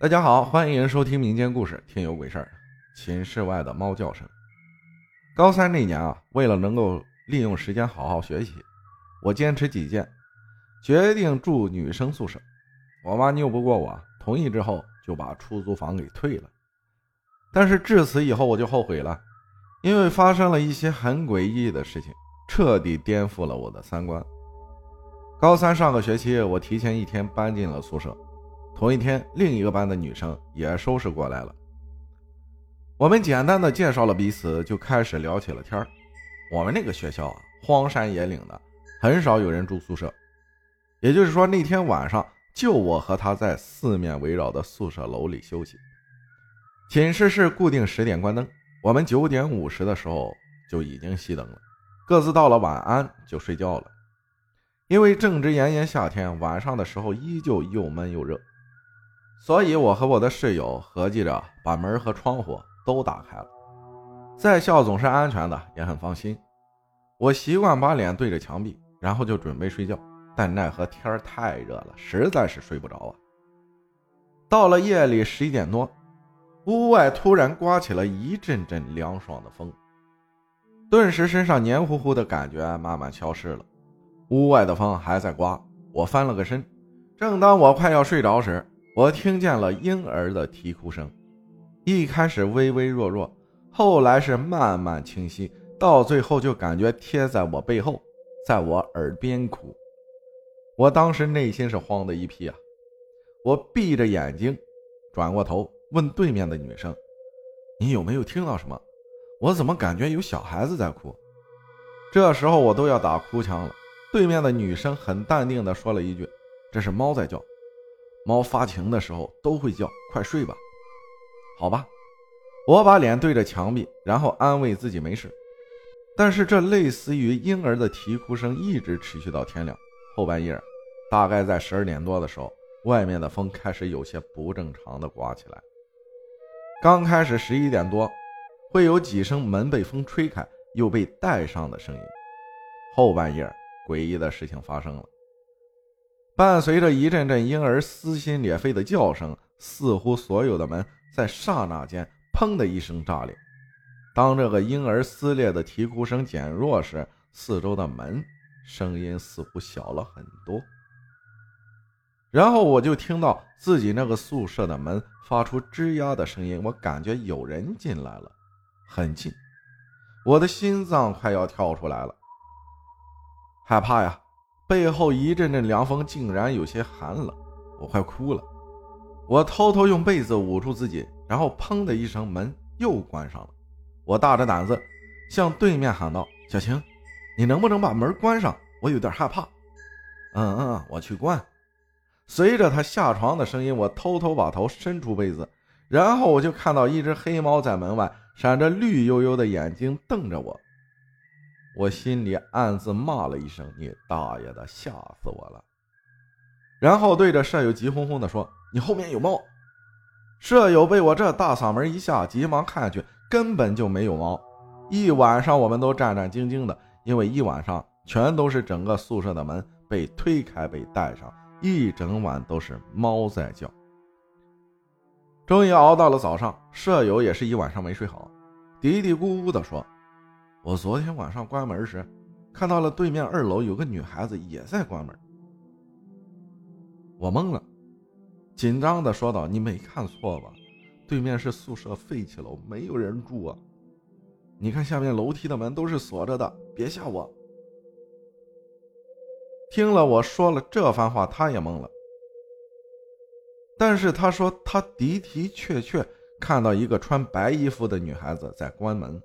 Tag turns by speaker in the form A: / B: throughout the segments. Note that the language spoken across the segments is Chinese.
A: 大家好，欢迎收听民间故事《听有鬼事儿》。寝室外的猫叫声。高三那年啊，为了能够利用时间好好学习，我坚持己见，决定住女生宿舍。我妈拗不过我，同意之后就把出租房给退了。但是至此以后，我就后悔了，因为发生了一些很诡异的事情，彻底颠覆了我的三观。高三上个学期，我提前一天搬进了宿舍。同一天，另一个班的女生也收拾过来了。我们简单的介绍了彼此，就开始聊起了天我们那个学校啊，荒山野岭的，很少有人住宿舍。也就是说，那天晚上就我和她在四面围绕的宿舍楼里休息。寝室是固定十点关灯，我们九点五十的时候就已经熄灯了，各自道了晚安就睡觉了。因为正值炎炎夏天，晚上的时候依旧又闷又热。所以，我和我的室友合计着把门和窗户都打开了，在校总是安全的，也很放心。我习惯把脸对着墙壁，然后就准备睡觉，但奈何天太热了，实在是睡不着啊。到了夜里十一点多，屋外突然刮起了一阵阵凉爽的风，顿时身上黏糊糊的感觉慢慢消失了。屋外的风还在刮，我翻了个身，正当我快要睡着时。我听见了婴儿的啼哭声，一开始微微弱弱，后来是慢慢清晰，到最后就感觉贴在我背后，在我耳边哭。我当时内心是慌的一批啊！我闭着眼睛，转过头问对面的女生：“你有没有听到什么？我怎么感觉有小孩子在哭？”这时候我都要打哭腔了。对面的女生很淡定地说了一句：“这是猫在叫。”猫发情的时候都会叫，快睡吧。好吧，我把脸对着墙壁，然后安慰自己没事。但是这类似于婴儿的啼哭声一直持续到天亮。后半夜，大概在十二点多的时候，外面的风开始有些不正常的刮起来。刚开始十一点多，会有几声门被风吹开又被带上的声音。后半夜，诡异的事情发生了。伴随着一阵阵婴儿撕心裂肺的叫声，似乎所有的门在刹那间“砰”的一声炸裂。当这个婴儿撕裂的啼哭声减弱时，四周的门声音似乎小了很多。然后我就听到自己那个宿舍的门发出吱呀的声音，我感觉有人进来了，很近，我的心脏快要跳出来了，害怕呀！背后一阵阵凉风，竟然有些寒冷，我快哭了。我偷偷用被子捂住自己，然后砰的一声，门又关上了。我大着胆子向对面喊道：“小晴，你能不能把门关上？我有点害怕。”“嗯嗯，我去关。”随着他下床的声音，我偷偷把头伸出被子，然后我就看到一只黑猫在门外，闪着绿油油的眼睛瞪着我。我心里暗自骂了一声：“你大爷的，吓死我了！”然后对着舍友急哄哄地说：“你后面有猫！”舍友被我这大嗓门一吓，急忙看去，根本就没有猫。一晚上我们都战战兢兢的，因为一晚上全都是整个宿舍的门被推开、被带上，一整晚都是猫在叫。终于熬到了早上，舍友也是一晚上没睡好，嘀嘀咕咕地说。我昨天晚上关门时，看到了对面二楼有个女孩子也在关门。我懵了，紧张的说道：“你没看错吧？对面是宿舍废弃楼，没有人住啊！你看下面楼梯的门都是锁着的，别吓我。”听了我说了这番话，他也懵了。但是他说他的的确确看到一个穿白衣服的女孩子在关门。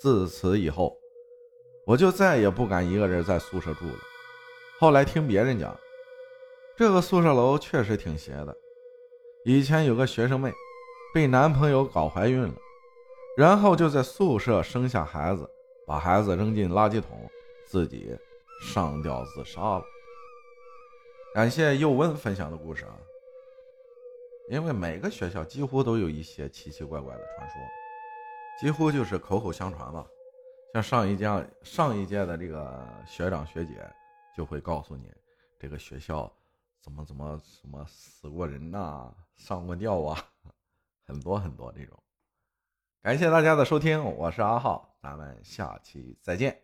A: 自此以后，我就再也不敢一个人在宿舍住了。后来听别人讲，这个宿舍楼确实挺邪的。以前有个学生妹，被男朋友搞怀孕了，然后就在宿舍生下孩子，把孩子扔进垃圾桶，自己上吊自杀了。感谢佑温分享的故事啊，因为每个学校几乎都有一些奇奇怪怪的传说。几乎就是口口相传吧，像上一届上一届的这个学长学姐就会告诉你，这个学校怎么怎么什么死过人呐，上过吊啊，很多很多这种。感谢大家的收听，我是阿浩，咱们下期再见。